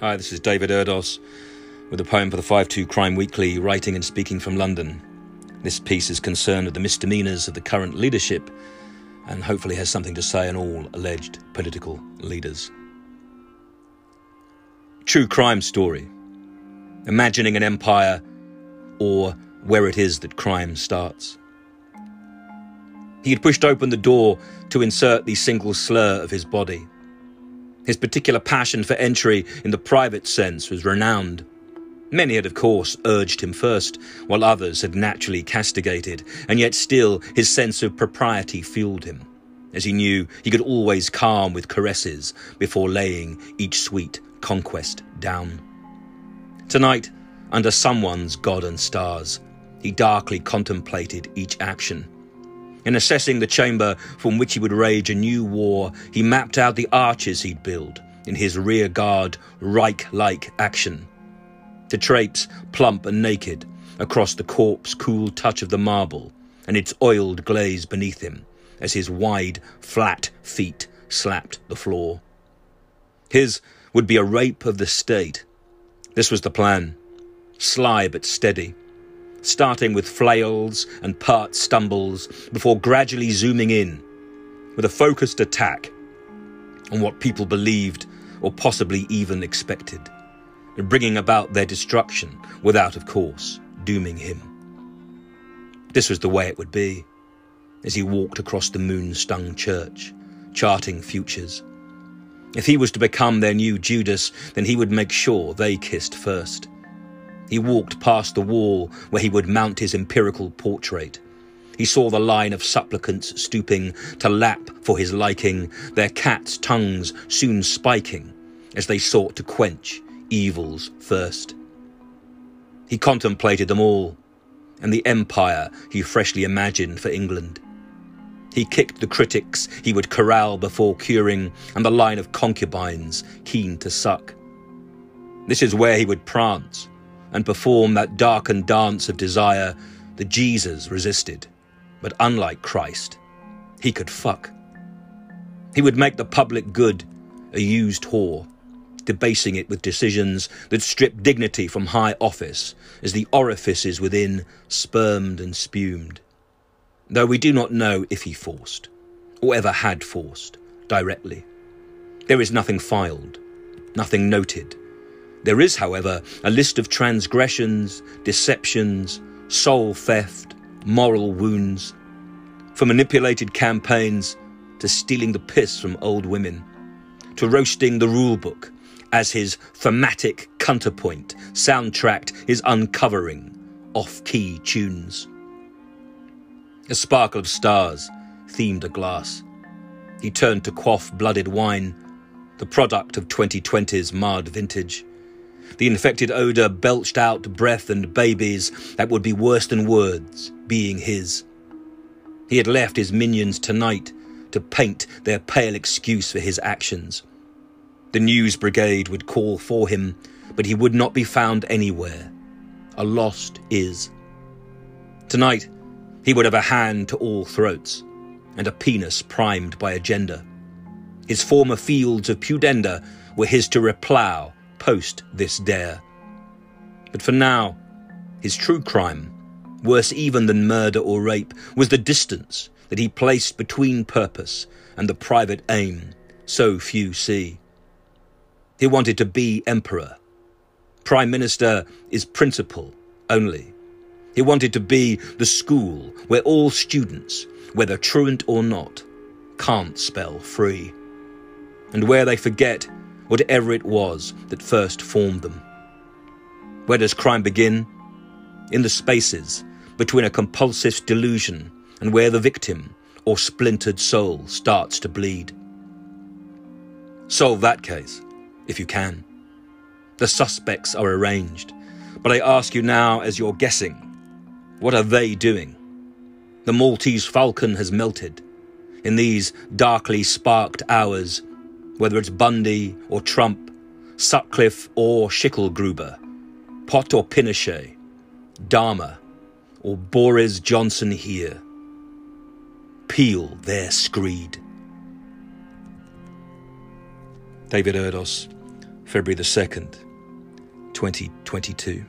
Hi, this is David Erdos with a poem for the 5 2 Crime Weekly, writing and speaking from London. This piece is concerned with the misdemeanours of the current leadership and hopefully has something to say on all alleged political leaders. True crime story. Imagining an empire or where it is that crime starts. He had pushed open the door to insert the single slur of his body his particular passion for entry in the private sense was renowned. Many had, of course, urged him first, while others had naturally castigated, and yet still his sense of propriety fueled him, as he knew he could always calm with caresses before laying each sweet conquest down. Tonight, under someone's God and stars, he darkly contemplated each action in assessing the chamber from which he would rage a new war, he mapped out the arches he'd build in his rear guard Reich like action. To traipse, plump and naked, across the corpse cool touch of the marble and its oiled glaze beneath him as his wide, flat feet slapped the floor. His would be a rape of the state. This was the plan. Sly but steady starting with flails and part stumbles before gradually zooming in with a focused attack on what people believed or possibly even expected, and bringing about their destruction without, of course, dooming him. This was the way it would be as he walked across the moon stung church, charting futures. If he was to become their new Judas, then he would make sure they kissed first. He walked past the wall where he would mount his empirical portrait. He saw the line of supplicants stooping to lap for his liking, their cats' tongues soon spiking as they sought to quench evil's thirst. He contemplated them all, and the empire he freshly imagined for England. He kicked the critics he would corral before curing, and the line of concubines keen to suck. This is where he would prance, and perform that darkened dance of desire that Jesus resisted. But unlike Christ, he could fuck. He would make the public good a used whore, debasing it with decisions that stripped dignity from high office as the orifices within spermed and spumed. Though we do not know if he forced, or ever had forced, directly. There is nothing filed, nothing noted, there is, however, a list of transgressions, deceptions, soul theft, moral wounds, from manipulated campaigns to stealing the piss from old women, to roasting the rulebook as his thematic counterpoint soundtracked his uncovering off key tunes. A sparkle of stars themed a glass. He turned to quaff blooded wine, the product of 2020's marred vintage. The infected odour belched out breath and babies that would be worse than words, being his. He had left his minions tonight to paint their pale excuse for his actions. The news brigade would call for him, but he would not be found anywhere. A lost is. Tonight, he would have a hand to all throats, and a penis primed by agenda. His former fields of pudenda were his to replough post this dare. But for now, his true crime, worse even than murder or rape, was the distance that he placed between purpose and the private aim so few see. He wanted to be emperor. Prime Minister is principal only. He wanted to be the school where all students, whether truant or not, can't spell free, and where they forget whatever it was that first formed them. Where does crime begin? In the spaces between a compulsive delusion and where the victim or splintered soul starts to bleed. Solve that case, if you can. The suspects are arranged, but I ask you now as you're guessing, what are they doing? The Maltese falcon has melted. In these darkly sparked hours, whether it's Bundy or Trump, Sutcliffe or Schickelgruber, Pot or Pinochet, Dahmer or Boris Johnson here. Peel their screed. David Erdos February the 2nd, 2022.